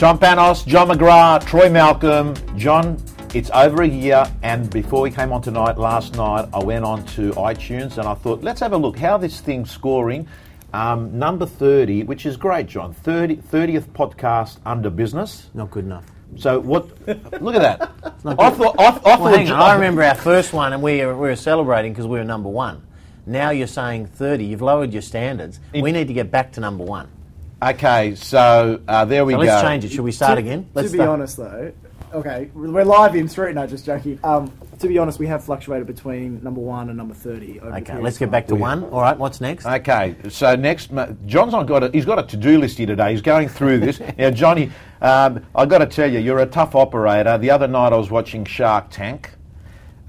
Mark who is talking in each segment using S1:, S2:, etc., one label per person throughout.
S1: Tom Panos, John McGrath, Troy Malcolm. John, it's over a year, and before we came on tonight, last night, I went on to iTunes and I thought, let's have a look how this thing's scoring. Um, number 30, which is great, John. 30, 30th podcast under business.
S2: Not good enough.
S1: So what? Look at that.
S2: not
S1: I
S2: good.
S1: thought. I, I
S2: Well, hang on. I remember our first one, and we were, we were celebrating because we were number one. Now you're saying 30. You've lowered your standards. we need to get back to number one.
S1: Okay, so uh, there we
S2: So
S1: go.
S2: let's change it. Should we start
S3: to,
S2: again?
S3: To
S2: Let's
S3: be
S2: start.
S3: honest, though, okay, we're live in three. No, just joking. Um, to be honest, we have fluctuated between number one and number thirty. Over
S2: Okay, let's get
S3: time.
S2: back to one. All right, what's next?
S1: Okay, so next, ma- John's not got a, he's got a to-do list here today. He's going through this. now, Johnny, um, I've got to tell you, you're a tough operator. The other night I was watching Shark Tank,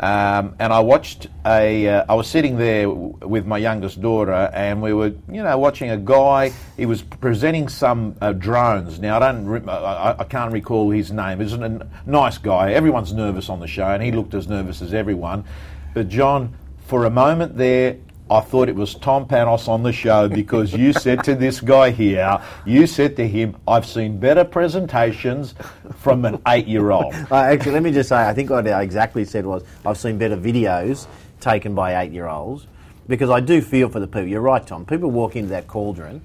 S1: um, and I watched a. Uh, I was sitting there w- with my youngest daughter, and we were, you know, watching a guy. He was presenting some uh, drones. Now I don't, re- I, I- can't recall his name. He's a n- nice guy. Everyone's nervous on the show, and he looked as nervous as everyone. But John, for a moment there, I thought it was Tom Panos on the show because you said to this guy here, you said to him, I've seen better presentations from an eight year old.
S2: Uh, actually, let me just say, I think what I exactly said was I've seen better videos taken by eight-year-olds because I do feel for the people. You're right, Tom. People walk into that cauldron,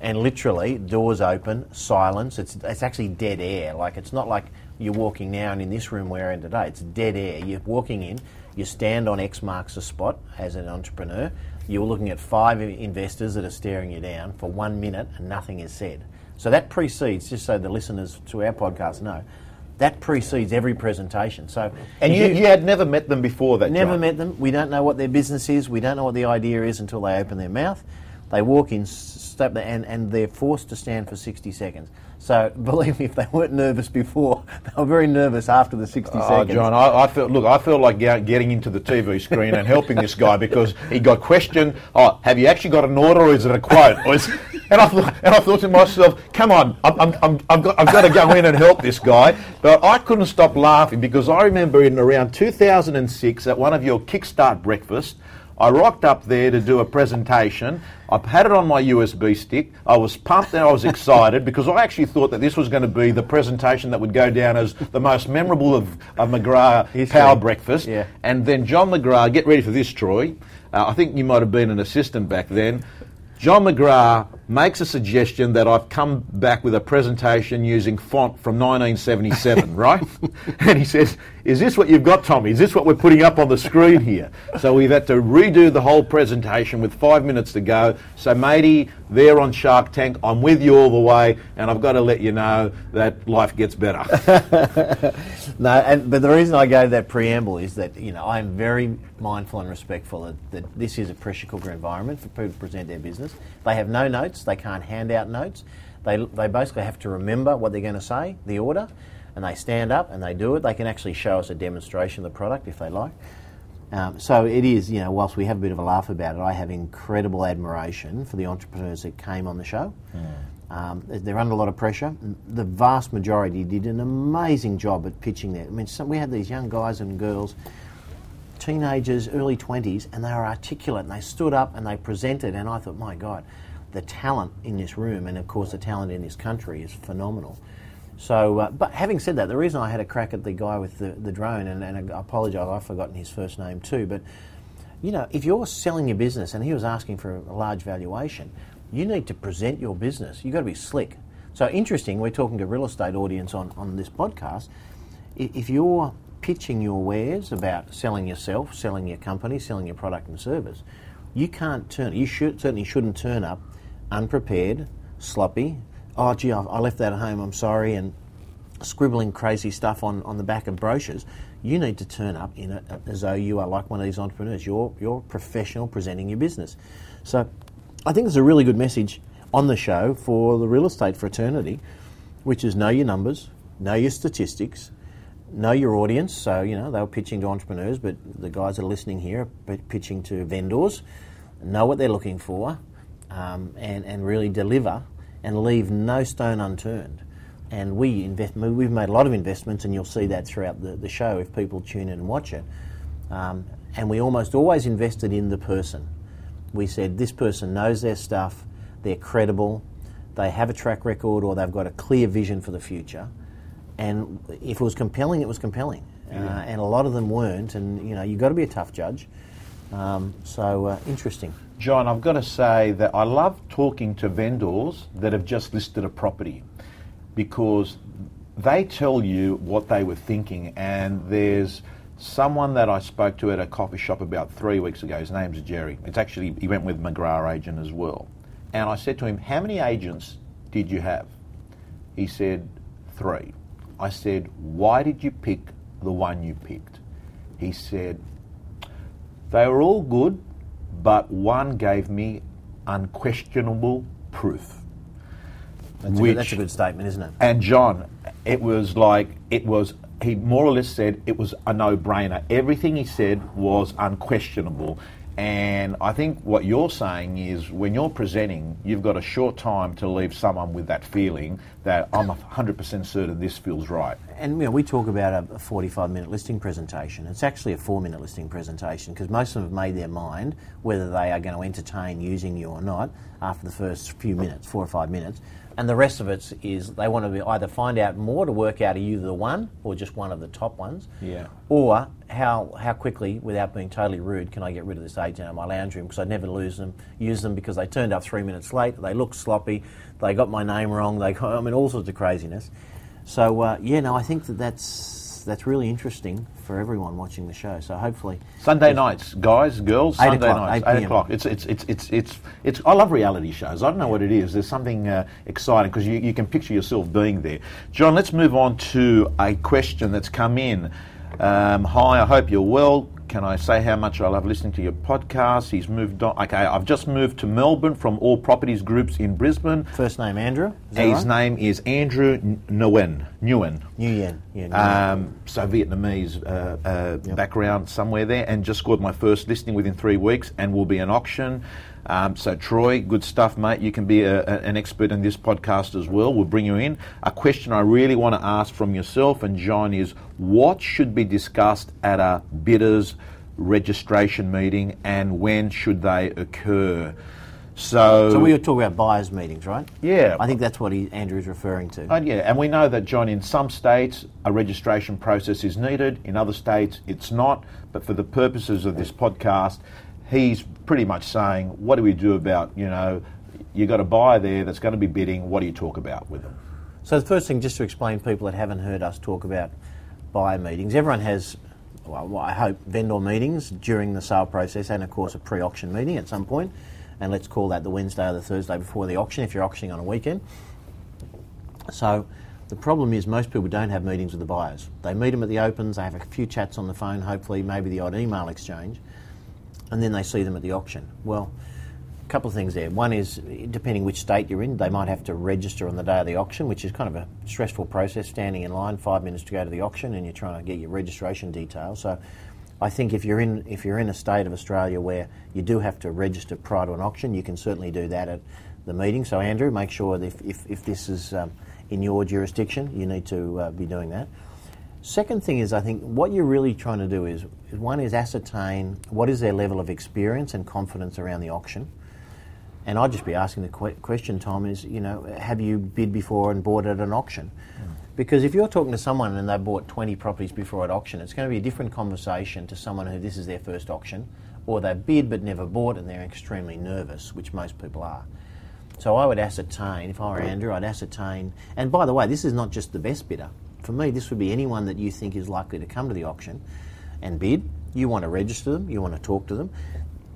S2: and literally doors open, silence. It's it's actually dead air. Like it's not like you're walking now and in this room we're in today. It's dead air. You're walking in. You stand on X marks the spot as an entrepreneur. You're looking at five investors that are staring you down for one minute and nothing is said. So that precedes, just so the listeners to our podcast know, that precedes every presentation. So
S1: And
S2: if
S1: you, you had never met them before that,
S2: never
S1: John.
S2: met them. We don't know what their business is. We don't know what the idea is until they open their mouth. They walk in, step and, and they're forced to stand for 60 seconds. So believe me, if they weren't nervous before, they were very nervous after the 60
S1: Oh,
S2: seconds.
S1: John, I, I felt look. I felt like getting into the TV screen and helping this guy because he got questioned. Oh, have you actually got an order, or is it a quote? Or is, and I thought, and I thought to myself, come on, I'm, I'm, I'm, I've, got, I've got to go in and help this guy. But I couldn't stop laughing because I remember in around 2006 at one of your Kickstart breakfasts. I rocked up there to do a presentation. I had it on my USB stick. I was pumped and I was excited because I actually thought that this was going to be the presentation that would go down as the most memorable of, of McGrath
S2: History.
S1: Power Breakfast.
S2: Yeah.
S1: And then John McGrath, get ready for this, Troy. Uh, I think you might have been an assistant back then. John McGrath makes a suggestion that I've come back with a presentation using font from 1977, right? And he says, Is this what you've got, Tommy? Is this what we're putting up on the screen here? So we've had to redo the whole presentation with five minutes to go. So, matey, there on Shark Tank, I'm with you all the way, and I've got to let you know that life gets better.
S2: No, and, but the reason I gave that preamble is that you know I'm very mindful and respectful that, that this is a pressure cooker environment for people to present their business. They have no notes. They can't hand out notes. They, they basically have to remember what they're going to say, the order, and they stand up and they do it. They can actually show us a demonstration of the product if they like. Um, so it is, you know, whilst we have a bit of a laugh about it, I have incredible admiration for the entrepreneurs that came on the show. Um, they're under a lot of pressure. The vast majority did an amazing job at pitching that. I mean, some, we had these young guys and girls, teenagers, early 20s, and they were articulate and they stood up and they presented. And I thought, my God, the talent in this room and, of course, the talent in this country is phenomenal. So, uh, but having said that, the reason I had a crack at the guy with the, the drone, and, and I apologise, I've forgotten his first name too, but you know, if you're selling your business and he was asking for a large valuation, you need to present your business. You've got to be slick. So interesting, we're talking to real estate audience on, on this podcast. If you're pitching your wares about selling yourself, selling your company, selling your product and service, you can't turn, you should, certainly shouldn't turn up unprepared, sloppy. Oh, gee, I, left that at home, I'm sorry, and scribbling crazy stuff on, on the back of brochures, you need to turn up in a, as though you are like one of these entrepreneurs. You're, you're professional presenting your business. So I think there's a really good message on the show for the real estate fraternity, which is know your numbers, know your statistics, know your audience. So, you know, they were pitching to entrepreneurs, but the guys that are listening here are pitching to vendors, know what they're looking for, um, and, and really deliver and leave no stone unturned. And we invest, we've made a lot of investments, and you'll see that throughout the, the show if people tune in and watch it. Um, and we almost always invested in the person. We said this person knows their stuff, they're credible, they have a track record, or they've got a clear vision for the future. And if it was compelling, it was compelling. Uh, and a lot of them weren't. And you know, you've got to be a tough judge. Um, so uh, interesting.
S1: John, I've got to say that I love talking to vendors that have just listed a property because they tell you what they were thinking. And there's someone that I spoke to at a coffee shop about three weeks ago. His name's Jerry. It's actually, he went with McGrath agent as well. And I said to him, How many agents did you have? He said, Three. I said, Why did you pick the one you picked? He said, They were all good, but one gave me unquestionable proof.
S2: That's, a good, that's a good statement, isn't it?
S1: And John, it was like, it was, he more or less said it was a no brainer. Everything he said was unquestionable. And I think what you're saying is when you're presenting, you've got a short time to leave someone with that feeling that I'm 100% certain this feels right.
S2: And you know, we talk about a 45 minute listing presentation. It's actually a four minute listing presentation because most of them have made their mind whether they are going to entertain using you or not after the first few minutes, four or five minutes. And the rest of it is they want to be either find out more to work out are you the one or just one of the top ones,
S1: Yeah.
S2: or how how quickly, without being totally rude, can I get rid of this agent out of my lounge room because I never lose them, use them because they turned up three minutes late, they look sloppy, they got my name wrong, they got, I mean all sorts of craziness. So uh, yeah, no, I think that that's that's really interesting for everyone watching the show. So hopefully,
S1: Sunday nights, guys, girls, Sunday nights,
S2: 8
S1: eight o'clock. It's, it's, it's, it's, it's, it's, I love reality shows. I don't know what it is. There's something uh, exciting because you, you can picture yourself being there. John, let's move on to a question that's come in. Um, hi, I hope you're well. Can I say how much I love listening to your podcast? He's moved on. Okay, I've just moved to Melbourne from All Properties Groups in Brisbane.
S2: first name Andrew. Is
S1: His
S2: right?
S1: name is Andrew Nguyen. Nguyen.
S2: New Yen. Yeah. New
S1: Um, so Vietnamese uh, uh, background somewhere there, and just scored my first listing within three weeks, and will be an auction. Um, so Troy, good stuff, mate. You can be a, a- an expert in this podcast as well. We'll bring you in. A question I really want to ask from yourself and John is: What should be discussed at a bidders registration meeting, and when should they occur? So,
S2: so we were talking about buyers meetings, right?
S1: yeah,
S2: I think that's what he, Andrew's referring to.
S1: Oh, yeah, and we know that, John, in some states a registration process is needed, in other states it's not. But for the purposes of this podcast, he's pretty much saying, what do we do about, you know, you've got a buyer there that's going to be bidding, what do you talk about with them?
S2: So the first thing, just to explain people that haven't heard us talk about buyer meetings, everyone has, well, I hope, vendor meetings during the sale process and, of course, a pre-auction meeting at some point. And let's call that the Wednesday or the Thursday before the auction if you're auctioning on a weekend. So the problem is most people don't have meetings with the buyers. They meet them at the opens, they have a few chats on the phone, hopefully maybe the odd email exchange, and then they see them at the auction. Well, a couple of things there. One is, depending which state you're in, they might have to register on the day of the auction, which is kind of a stressful process, standing in line five minutes to go to the auction, and you're trying to get your registration details. So, I think if you're in if you're in a state of Australia where you do have to register prior to an auction, you can certainly do that at the meeting. So, Andrew, make sure that if if, if this is um, in your jurisdiction, you need to uh, be doing that. Second thing is, I think what you're really trying to do is, is one is ascertain what is their level of experience and confidence around the auction. And I'd just be asking the que- question, Tom, is, you know, have you bid before and bought at an auction? Hmm. Because if you're talking to someone and they bought 20 properties before at auction, it's going to be a different conversation to someone who this is their first auction, or they bid but never bought and they're extremely nervous, which most people are. So I would ascertain, if I were Andrew, I'd ascertain, and by the way, this is not just the best bidder. For me, this would be anyone that you think is likely to come to the auction and bid. You want to register them, you want to talk to them.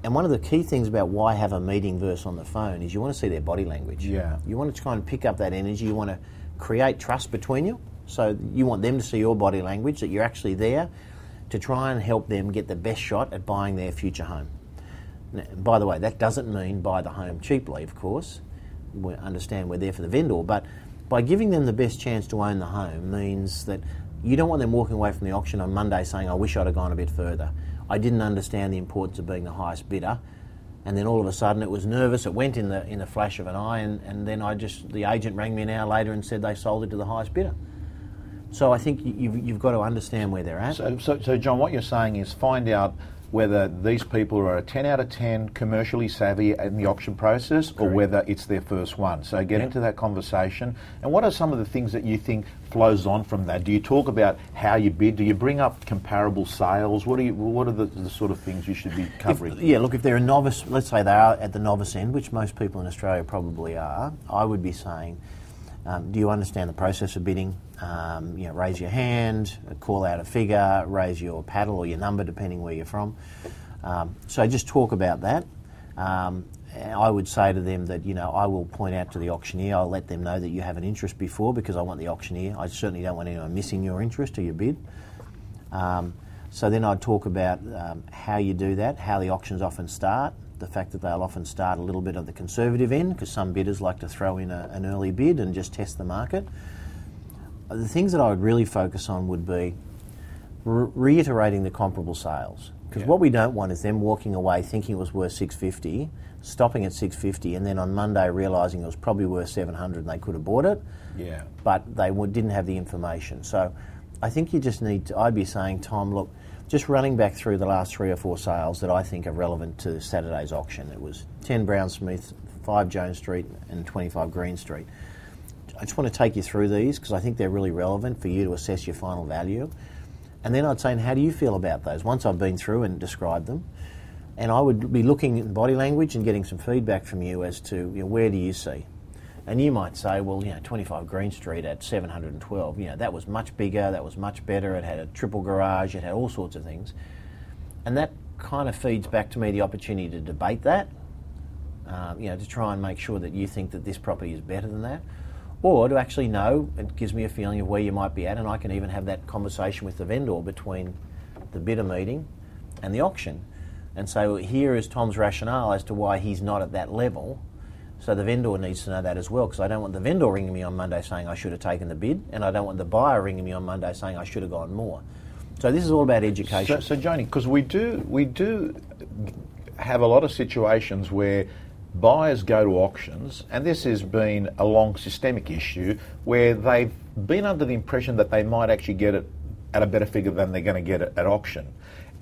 S2: And one of the key things about why have a meeting versus on the phone is you want to see their body language.
S1: Yeah.
S2: You want to try and pick up that energy. You want to create trust between you. So you want them to see your body language, that you're actually there to try and help them get the best shot at buying their future home. Now, by the way, that doesn't mean buy the home cheaply, of course. We understand we're there for the vendor, but by giving them the best chance to own the home means that you don't want them walking away from the auction on Monday saying, I wish I'd have gone a bit further. I didn't understand the importance of being the highest bidder. And then all of a sudden it was nervous. It went in the in the flash of an eye, and, and then I just the agent rang me an hour later and said they sold it to the highest bidder. So I think you- you've, you've got to understand where they're at.
S1: So, so, so, John, what you're saying is find out whether these people are a 10 out of 10 commercially savvy in the auction process or whether it's their first one. So get into that conversation. And what are some of the things that you think flows on from that? Do you talk about how you bid? Do you bring up comparable sales? What are you, what are the, the sort of things you should be covering?
S2: If, yeah, look, if they're a novice, let's say they are at the novice end, which most people in Australia probably are, I would be saying, um, do you understand the process of bidding? Um, you know, raise your hand, call out a figure, raise your paddle or your number, depending where you're from. Um, so just talk about that. Um, I would say to them that you know I will point out to the auctioneer. I'll let them know that you have an interest before because I want the auctioneer. I certainly don't want anyone missing your interest or your bid. Um, so then I'd talk about um, how you do that, how the auctions often start, the fact that they'll often start a little bit of the conservative end because some bidders like to throw in a, an early bid and just test the market. The things that I would really focus on would be re- reiterating the comparable sales because
S1: Yeah.
S2: what we don't want is them walking away thinking it was worth 650, stopping at 650, and then on Monday realising it was probably worth 700 and they could have bought it
S1: yeah.
S2: but they would, didn't have the information. So I think you just need to, I'd be saying, Tom, look, just running back through the last three or four sales that I think are relevant to Saturday's auction. It was 10 Brown Smith, 5 Jones Street, and 25 Green Street. I just want to take you through these because I think they're really relevant for you to assess your final value. And then I'd say, how do you feel about those? Once I've been through and described them, and I would be looking at body language and getting some feedback from you as to you know, where do you see. And you might say, well, you know, 25 Green Street at 712, you know, that was much bigger, that was much better, it had a triple garage, it had all sorts of things. And that kind of feeds back to me the opportunity to debate that, um, you know, to try and make sure that you think that this property is better than that. Or to actually know, it gives me a feeling of where you might be at, and I can even have that conversation with the vendor between the bidder meeting and the auction. And so here is Tom's rationale as to why he's not at that level. So the vendor needs to know that as well, because I don't want the vendor ringing me on Monday saying I should have taken the bid, and I don't want the buyer ringing me on Monday saying I should have gone more. So this is all about education.
S1: So, so Joni, because we do we do have a lot of situations where buyers go to auctions, and this has been a long systemic issue where they've been under the impression that they might actually get it at a better figure than they're going to get it at auction.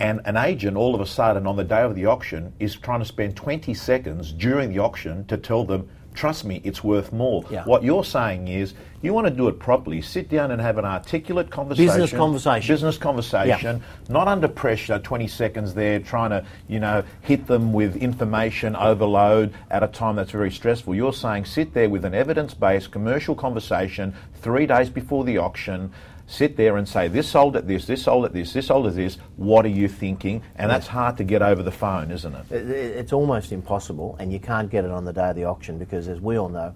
S1: And an agent, all of a sudden, on the day of the auction, is trying to spend 20 seconds during the auction to tell them, trust me, it's worth more.
S2: Yeah.
S1: What you're saying is, you want to do it properly. Sit down and have an articulate conversation.
S2: Business conversation.
S1: Business conversation. Not under pressure, 20 seconds there, trying to, you know, hit them with information overload at a time that's very stressful. You're saying sit there with an evidence based commercial conversation three days before the auction. Sit there and say, this sold at this, this sold at this, this sold at this. What are you thinking? And that's hard to get over the phone, isn't it?
S2: It- it- It's almost impossible, and you can't get it on the day of the auction because, as we all know,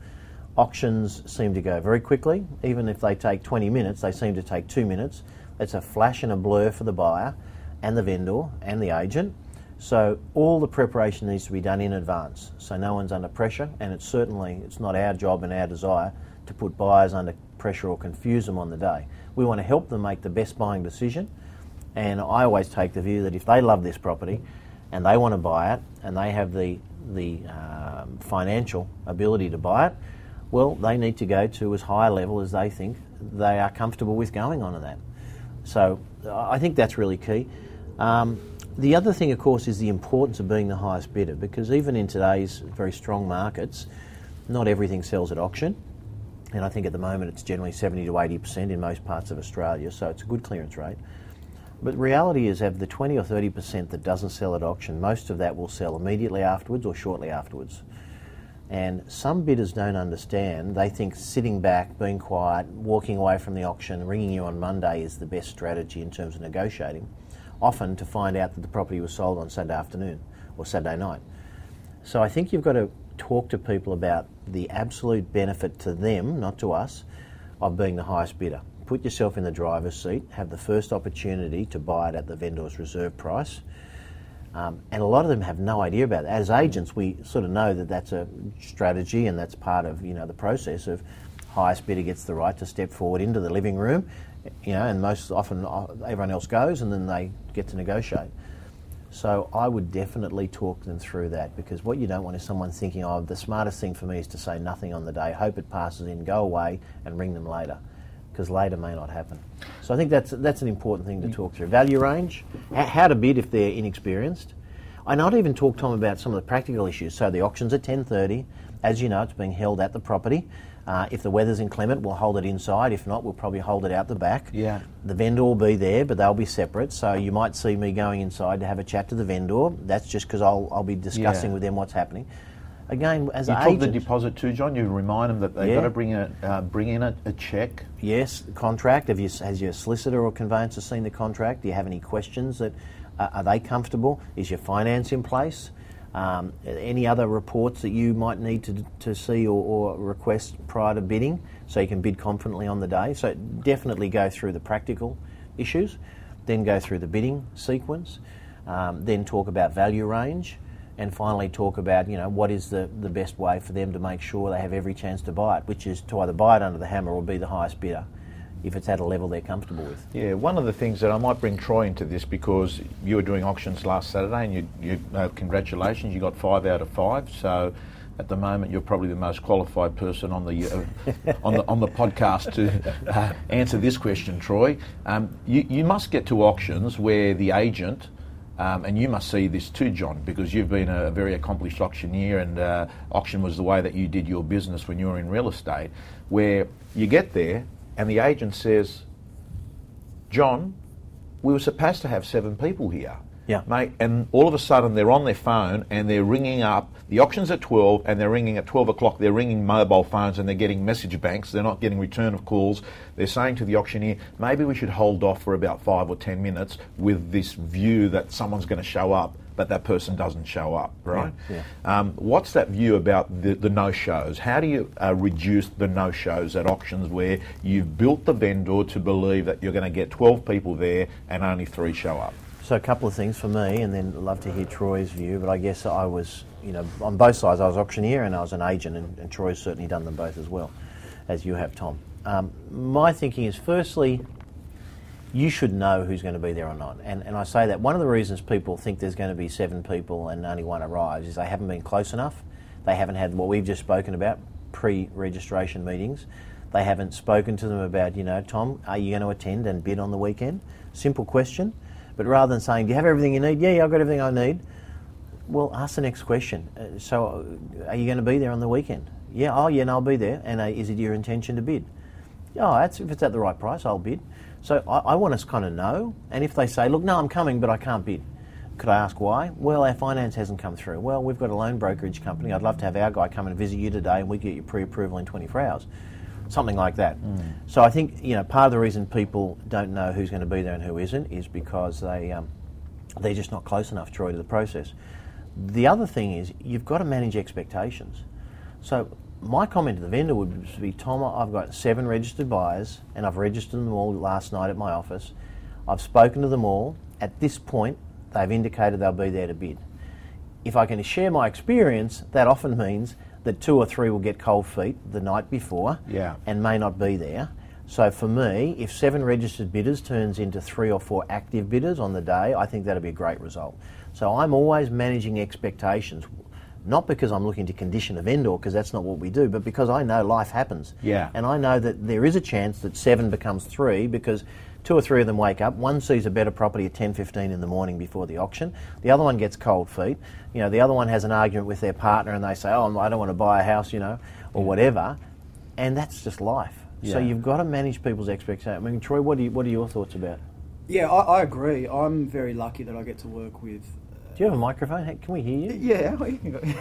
S2: auctions seem to go very quickly. Even if they take 20 minutes, they seem to take two minutes. It's a flash and a blur for the buyer and the vendor and the agent. So all the preparation needs to be done in advance, so no one's under pressure. And it's certainly it's not our job and our desire to put buyers under pressure or confuse them on the day. We want to help them make the best buying decision. And I always take the view that if they love this property and they want to buy it and they have the the um, financial ability to buy it, well, they need to go to as high a level as they think they are comfortable with going on to that. So uh, I think that's really key. Um, the other thing, of course, is the importance of being the highest bidder because even in today's very strong markets, not everything sells at auction. And I think at the moment it's generally 70 to 80% in most parts of Australia, so it's a good clearance rate. But reality is, of the 20 or 30% that doesn't sell at auction, most of that will sell immediately afterwards or shortly afterwards. And some bidders don't understand. They think sitting back, being quiet, walking away from the auction, ringing you on Monday is the best strategy in terms of negotiating, often to find out that the property was sold on Sunday afternoon or Saturday night. So I think you've got to talk to people about the absolute benefit to them, not to us, of being the highest bidder. Put yourself in the driver's seat, have the first opportunity to buy it at the vendor's reserve price. Um, and a lot of them have no idea about it. As agents, we sort of know that that's a strategy and that's part of you know the process of highest bidder gets the right to step forward into the living room, you know, and most often uh, everyone else goes and then they get to negotiate. So I would definitely talk them through that because what you don't want is someone thinking, oh, the smartest thing for me is to say nothing on the day, hope it passes in, go away, and ring them later. because later may not happen. So I think that's that's an important thing to mm. talk through. Value range, how to bid if they're inexperienced. I not even talk Tom about some of the practical issues. So the auction's at ten thirty. As you know, it's being held at the property. Uh, if the weather's inclement, we'll hold it inside. If not, we'll probably hold it out the back.
S1: Yeah.
S2: The vendor will be there, but they'll be separate. So you might see me going inside to have a chat to the vendor. That's just because I'll, I'll be discussing
S1: Yeah.
S2: with them what's happening. Again, as
S1: You
S2: an
S1: talk the deposit too, John. You remind them that they've
S2: Yeah.
S1: got to bring a uh, bring in a, a check.
S2: Yes, the contract. Have you, has your solicitor or conveyancer seen the contract? Do you have any questions? That uh, are they comfortable? Is your finance in place? Um, any other reports that you might need to, to see or, or request prior to bidding, so you can bid confidently on the day. So definitely go through the practical issues, then go through the bidding sequence, um, then talk about value range, and finally talk about you know what is the, the best way for them to make sure they have every chance to buy it, which is to either buy it under the hammer or be the highest bidder, if it's at a level they're comfortable with.
S1: Yeah, one of the things that I might bring Troy into this because you were doing auctions last Saturday and you, you uh, congratulations, you got five out of five. So at the moment, you're probably the most qualified person on the uh, on the on the podcast to uh, answer this question, Troy. Um, you, you must get to auctions where the agent. Um, and you must see this too, John, because you've been a very accomplished auctioneer, and uh, auction was the way that you did your business when you were in real estate. Where you get there, and the agent says, John, we were supposed to have seven people here.
S2: Yeah.
S1: Mate, and all of a sudden they're on their phone and they're ringing up. The auction's at 12 and they're ringing at 12 o'clock. They're ringing mobile phones and they're getting message banks. They're not getting return of calls. They're saying to the auctioneer, maybe we should hold off for about five or 10 minutes with this view that someone's going to show up, but that person doesn't show up, right?
S2: Yeah,
S1: Um, what's that view about the, the no shows? How do you uh, reduce the no shows at auctions where you've built the vendor to believe that you're going to get 12 people there and only three show up?
S2: So a couple of things for me, and then I'd love to hear Troy's view. But I guess I was, you know, on both sides. I was auctioneer and I was an agent, and, and Troy's certainly done them both as well, as you have, Tom. Um, my thinking is, firstly, you should know who's going to be there or not. And, and I say that one of the reasons people think there's going to be seven people and only one arrives is they haven't been close enough. They haven't had what we've just spoken about pre-registration meetings. They haven't spoken to them about, you know, Tom, are you going to attend and bid on the weekend? Simple question. But rather than saying, do you have everything you need? Yeah, yeah, I've got everything I need. Well, ask the next question. Uh, so, uh, are you going to be there on the weekend? Yeah, oh, yeah, no, I'll be there. And uh, is it your intention to bid? Oh, that's, if it's at the right price, I'll bid. So I, I want to kind of know. And if they say, look, no, I'm coming, but I can't bid, could I ask why? Well, our finance hasn't come through. Well, we've got a loan brokerage company. I'd love to have our guy come and visit you today, and we get your pre-approval in 24 hours, something like that. So I think you know part of the reason people don't know who's going to be there and who isn't is because they um, they're just not close enough, Troy, to the process. The other thing is you've got to manage expectations. So my comment to the vendor would be, Tom, I've got seven registered buyers, and I've registered them all last night at my office. I've spoken to them all. At this point, they've indicated they'll be there to bid. If I can share my experience, that often means that two or three will get cold feet the night before
S1: Yeah.
S2: and may not be there. So for me, if seven registered bidders turns into three or four active bidders on the day, I think that'll be a great result. So I'm always managing expectations, not because I'm looking to condition a vendor, because that's not what we do, but because I know life happens.
S1: Yeah.
S2: And I know that there is a chance that seven becomes three because two or three of them wake up. One sees a better property at 10.15 in the morning before the auction. The other one gets cold feet. You know, the other one has an argument with their partner and they say, oh, I don't want to buy a house, you know, or whatever. And that's just life. So you've got to manage people's expectations. I mean, Troy, what, do you, what are your thoughts about?
S3: Yeah, I, I agree. I'm very lucky that I get to work with.
S2: Do you have a microphone? Hey, Can we hear you?
S3: Yeah,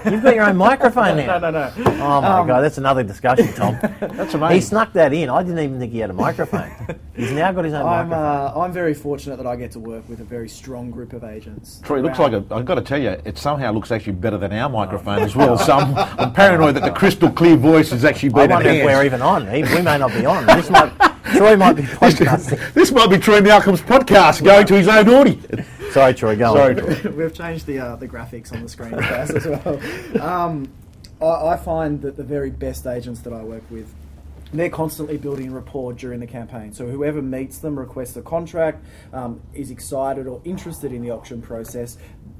S2: You've got your own microphone now.
S3: no, no, no.
S2: Oh my
S3: Um,
S2: god, that's another discussion, Tom.
S1: That's amazing.
S2: he snuck that in. I didn't even think he had a microphone. He's now got his own
S3: I'm,
S2: microphone.
S3: uh, I'm very fortunate that I get to work with a very strong group of agents.
S1: Troy, it looks like a, I've got to tell you, it somehow looks actually better than our microphone as well. So I'm, I'm paranoid that the crystal clear voice is actually better.
S2: I
S1: being
S2: wonder if we're even on. We may not be on. This might, Troy might be podcasting.
S1: this might be Troy Malcolm's podcast going to his own audience.
S2: Sorry, Troy, go
S1: Sorry,
S2: on.
S1: Troy.
S3: We've changed the uh, the graphics on the screen for us as well. Um, I, I find that the very best agents that I work with And they're constantly building rapport during the campaign. So whoever meets them, requests a contract, um, is excited or interested in the auction process,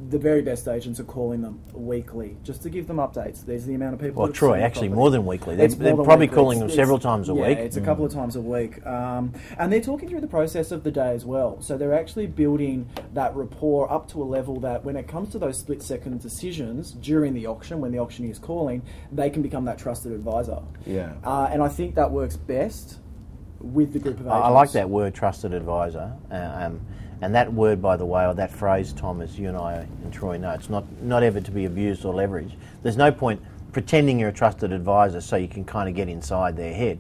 S3: the very best agents are calling them weekly just to give them updates. There's the amount of people.
S2: Well, Troy, actually
S3: property.
S2: more than weekly. They're, they're
S3: than
S2: probably
S3: weekly.
S2: calling
S3: It's-
S2: them several times a
S3: yeah,
S2: week.
S3: It's a couple of times a week, um, and they're talking through the process of the day as well. So they're actually building that rapport up to a level that when it comes to those split second decisions during the auction, when the auctioneer is calling, they can become that trusted advisor.
S1: Yeah.
S3: uh, and I think that works best with the group of
S2: I,
S3: agents.
S2: I like that word, trusted advisor. Uh, um, and that word, by the way, or that phrase, Tom, as you and I and Troy know, it's not, not ever to be abused or leveraged. There's no point pretending you're a trusted advisor so you can kind of get inside their head.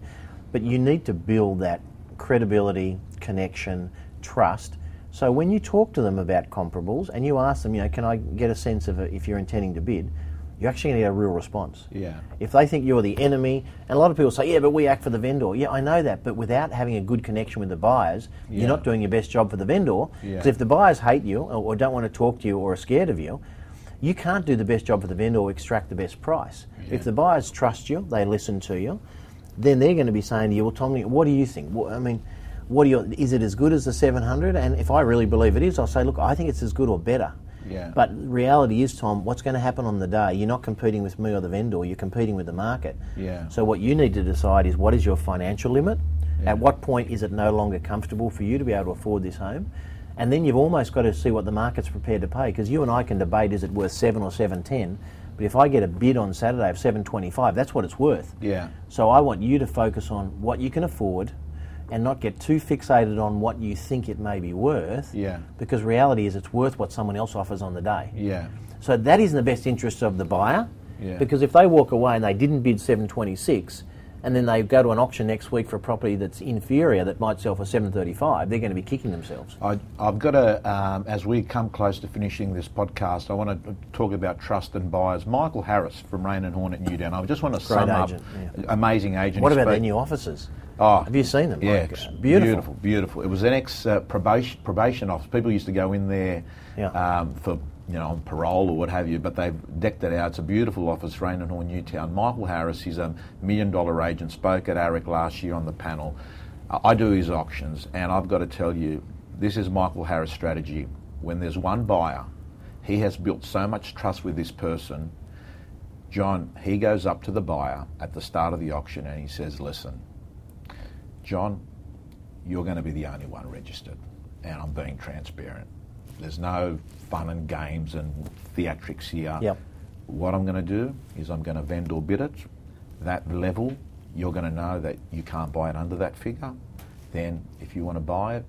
S2: But you need to build that credibility, connection, trust. So when you talk to them about comparables and you ask them, you know, can I get a sense of if you're intending to bid, you're actually going to get a real response.
S1: Yeah.
S2: If they think you're the enemy, and a lot of people say, yeah, but we act for the vendor. Yeah, I know that, but without having a good connection with the buyers,
S1: Yeah.
S2: you're not doing your best job for the vendor.
S1: Yeah.
S2: Because if the buyers hate you or, or don't want to talk to you or are scared of you, you can't do the best job for the vendor or extract the best price. If the buyers trust you, they listen to you, then they're going to be saying to you, well, Tommy, what do you think? What, I mean, what do you, is it as good as the 700? And if I really believe it is, I'll say, look, I think it's as good or better.
S1: Yeah.
S2: But reality is, Tom, what's going to happen on the day? You're not competing with me or the vendor. You're competing with the market.
S1: Yeah.
S2: So what you need to decide is what is your financial limit? At what point is it no longer comfortable for you to be able to afford this home? And then you've almost got to see what the market's prepared to pay because you and I can debate is it worth seven or seven ten. But if I get a bid on Saturday of seven twenty five, that's what it's worth.
S1: Yeah.
S2: So I want you to focus on what you can afford and not get too fixated on what you think it may be worth.
S1: Yeah.
S2: Because reality is it's worth what someone else offers on the day.
S1: Yeah.
S2: So that is in the best interest of the buyer.
S1: Yeah.
S2: Because if they walk away and they didn't bid 726 and then they go to an auction next week for a property that's inferior that might sell for 735, they're going to be kicking themselves.
S1: I, I've got to, um, as we come close to finishing this podcast, I want to talk about trust and buyers. Michael Harris from Raine and Horne at Newtown. I just want to
S2: Great
S1: sum
S2: agent,
S1: up. Amazing agent.
S2: What about their new offices?
S1: Oh,
S2: Have you seen them?
S1: Yeah,
S2: Like,
S1: it's
S2: beautiful.
S1: beautiful, beautiful. It was an ex uh, probation probation office. People used to go in there
S2: Yeah.
S1: um, for you know on parole or what have you, but they've decked it out. It's a beautiful office, Raine and Horne, Newtown. Michael Harris, he's a million dollar agent. Spoke at AREC last year on the panel. Uh, I do his auctions, and I've got to tell you, this is Michael Harris' strategy. When there's one buyer, he has built so much trust with this person. John, he goes up to the buyer at the start of the auction and he says, "Listen, John, you're going to be the only one registered, and I'm being transparent. There's no fun and games and theatrics here.
S2: Yep.
S1: What I'm going to do is I'm going to vendor bid it. That level, you're going to know that you can't buy it under that figure. Then, if you want to buy it,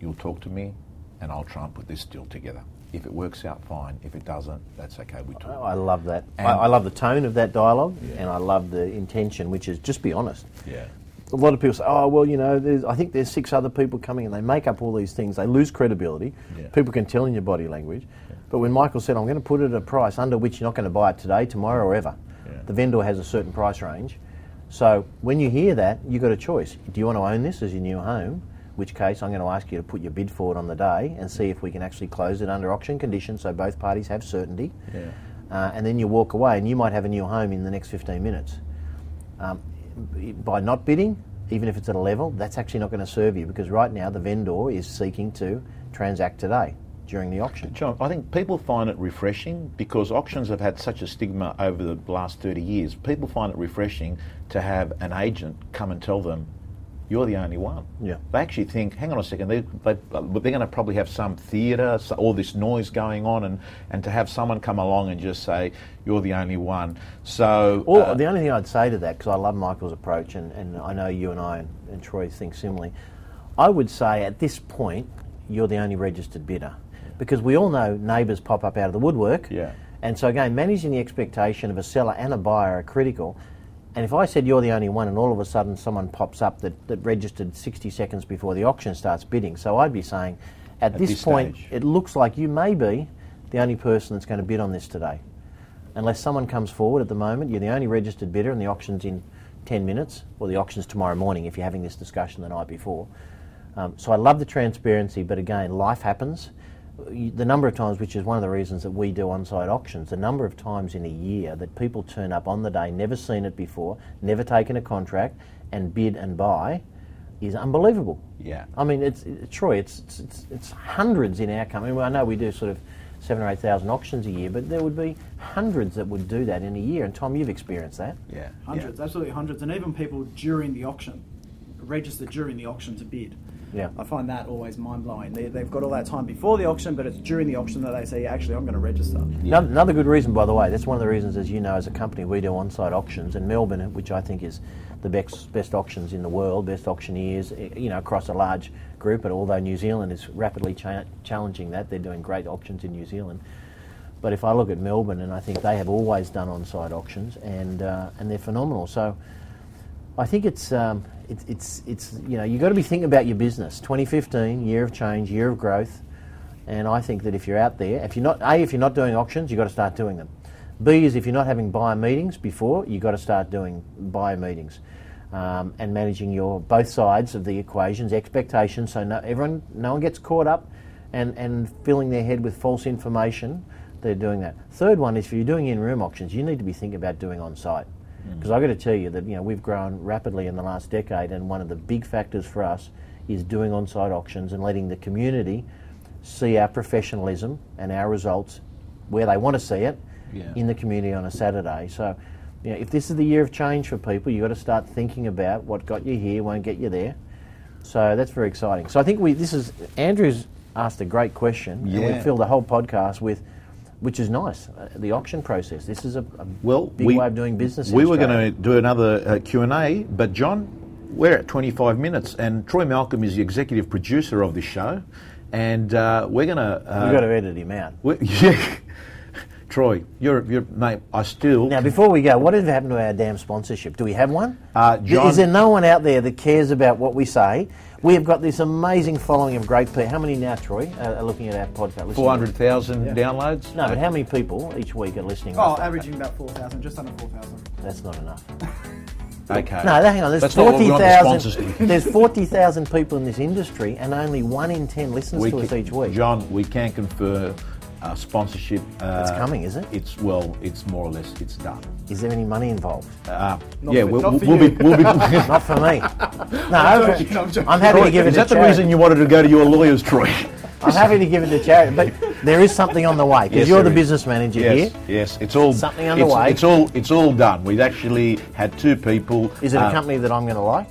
S1: you'll talk to me, and I'll try and put this deal together. If it works out, fine. If it doesn't, that's okay. We talk.
S2: I love that. I, I love the tone of that dialogue and I love the intention, which is just be honest.
S1: Yeah.
S2: A lot of people say, "Oh, well, you know, there's, I think there's six other people coming," and they make up all these things. They lose credibility.
S1: Yeah.
S2: People can tell in your body language. But when Michael said, "I'm going to put it at a price under which you're not going to buy it today, tomorrow, or ever,"
S1: Yeah.
S2: the vendor has a certain price range. So when you hear that, you've got a choice. Do you want to own this as your new home? Which case, I'm going to ask you to put your bid forward on the day and see if we can actually close it under auction conditions, so both parties have certainty.
S1: Yeah.
S2: Uh, and then you walk away, and you might have a new home in the next 15 minutes um, by not bidding, even if it's at a level, that's actually not going to serve you because right now the vendor is seeking to transact today during the auction.
S1: John, I think people find it refreshing because auctions have had such a stigma over the last 30 years. People find it refreshing to have an agent come and tell them, you're the only one.
S2: Yeah.
S1: They actually think, hang on a second, they, they, they're going to probably have some theatre, so- all this noise going on, and, and to have someone come along and just say, you're the only one. So,
S2: Or
S1: uh,
S2: the only thing I'd say to that, because I love Michael's approach, and, and I know you and I and, and Troy think similarly, I would say at this point, you're the only registered bidder. Because we all know neighbours pop up out of the woodwork.
S1: Yeah.
S2: And so, again, managing the expectation of a seller and a buyer are critical. And if I said you're the only one and all of a sudden someone pops up that, that registered 60 seconds before the auction starts bidding, so I'd be saying, at, this,
S1: this
S2: point,
S1: stage.
S2: it looks like you may be the only person that's going to bid on this today unless someone comes forward at the moment, you're the only registered bidder and the auction's in 10 minutes, or the auction's tomorrow morning if you're having this discussion the night before. Um, so I love the transparency, but again, life happens. Y- the number of times, which is one of the reasons that we do on-site auctions, the number of times in a year that people turn up on the day, never seen it before, never taken a contract, and bid and buy, is unbelievable.
S1: Yeah.
S2: I mean, it's, it's Troy. It's, it's it's it's hundreds in our company. Well, I know we do sort of seven or eight thousand auctions a year, but there would be hundreds that would do that in a year. And Tom, you've experienced that.
S1: Yeah.
S3: Hundreds, absolutely hundreds, and even people during the auction, register during the auction to bid.
S2: Yeah.
S3: I find that always mind blowing. They, they've got all that time before the auction, but it's during the auction that they say, actually, I'm going to register.
S2: Another, another good reason, by the way, that's one of the reasons, as you know, as a company, we do on-site auctions in Melbourne, which I think is the best best auctions in the world, best auctioneers, eh, you know, across a large group. And although New Zealand is rapidly cha- challenging that, they're doing great auctions in New Zealand. But if I look at Melbourne, and I think they have always done on-site auctions, and uh, and they're phenomenal. So. I think it's um, it's it's it's you know you've got to be thinking about your business. 2015, year of change, year of growth, and I think that if you're out there, if you're not a, if you're not doing auctions, you've got to start doing them. B is if you're not having buyer meetings before, you've got to start doing buyer meetings, um, and managing your both sides of the equations, expectations, so no, everyone no one gets caught up, and and filling their head with false information. They're doing that. Third one is if you're doing in-room auctions, you need to be thinking about doing on-site. Mm. Because I've got to tell you that you know we've grown rapidly in the last decade, and one of the big factors for us is doing on-site auctions and letting the community see our professionalism and our results where they want to see it
S1: Yeah.
S2: in the community on a Saturday. So, you know, if this is the year of change for people, you've got to start thinking about what got you here won't get you there. So that's very exciting. So I think we this is Andrew's asked a great question, and
S1: Yeah.
S2: we filled the whole podcast with. Which is nice. Uh, the auction process. This is a, a
S1: Well,
S2: big
S1: we,
S2: way of doing business. in
S1: We were going to do another uh, Q&A, but John, we're at 25 minutes, and Troy Malcolm is the executive producer of this show, and uh, we're going to... Uh,
S2: We've got to edit him out.
S1: we- yeah. Troy, you're, you're, mate, I still...
S2: Now, before we go, what has happened to our damn sponsorship? Do we have one?
S1: Uh, John-
S2: Is there no one out there that cares about what we say? We have got this amazing following of great people. How many now, Troy, are are looking at our podcast? listening?
S1: 400,000 downloads?
S2: No, but how many people each week are listening?
S3: Oh,
S2: roughly?
S3: averaging about 4,000, just under 4,000.
S2: That's not enough.
S1: Okay.
S2: No, hang on. There's
S1: That's not what we
S2: forty
S1: want the sponsors to
S2: thousand. There's forty thousand people in this industry, and only one in ten listens
S1: We
S2: to us
S1: can-
S2: each week.
S1: John, we can confer uh, sponsorship. Uh,
S2: It's coming, is it?
S1: It's, well, it's more or less, it's done.
S2: Is there any money involved?
S1: Uh,
S3: Not
S1: yeah,
S3: for-
S1: we'll,
S3: not for
S1: we'll be... We'll be
S2: Not for me. No,
S3: joking, I'm joking.
S2: I'm happy to give it
S1: is
S2: to
S1: that the
S2: charity.
S1: reason you wanted to go to your lawyers, Troy?
S2: I'm happy to give it to charity, but there is something on the way because
S1: Yes,
S2: you're the
S1: there is.
S2: business manager
S1: Yes,
S2: here.
S1: yes, it's all
S2: Something
S1: it's-
S2: underway.
S1: It's, all it's all done. We've actually had two people.
S2: Is it a
S1: uh,
S2: company that I'm going to like?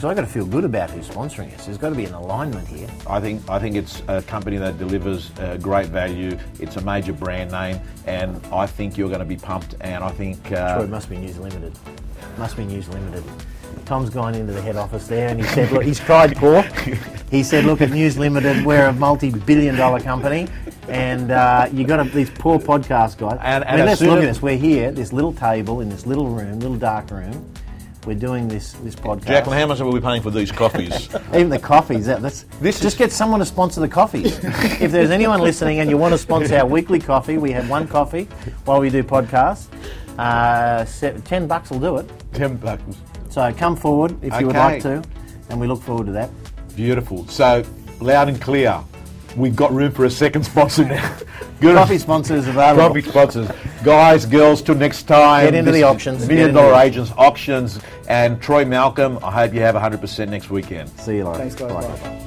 S2: Because I've got to feel good about who's sponsoring us. There's got to be an alignment here.
S1: I think I think it's a company that delivers uh, great value. It's a major brand name, and I think you're going to be pumped. And I think uh,
S2: it must be News Limited. Must be News Limited. Tom's gone into the head office there and he said, look, he's tried poor. He said, look at News Limited, we're a multi-billion dollar company and uh, you got to, these poor podcast guys.
S1: And-
S2: I mean, let's look at this. We're here, this little table in this little room, little dark room. We're doing this this podcast.
S4: Jacqueline, how much are we paying for these coffees?
S2: Even the coffees. That, that's
S1: This
S2: just
S1: is-
S2: get someone to sponsor the coffees. if there's anyone listening and you want to sponsor our weekly coffee, we have one coffee while we do podcasts. Uh, se- Ten bucks will do it.
S1: Ten bucks.
S2: So come forward if you would like to, and we look forward to that.
S1: Beautiful. So loud and clear. We've got room for a second sponsor now. Good.
S2: Coffee sponsors available.
S1: Coffee sponsors. Guys, girls, till next time.
S2: Get into
S1: This
S2: the
S1: is
S2: auctions.
S1: Million dollar agents, auctions, and Troy Malcolm. I hope you have 100% next weekend.
S2: See you later.
S3: Thanks, guys.
S2: Bye.
S3: Bye.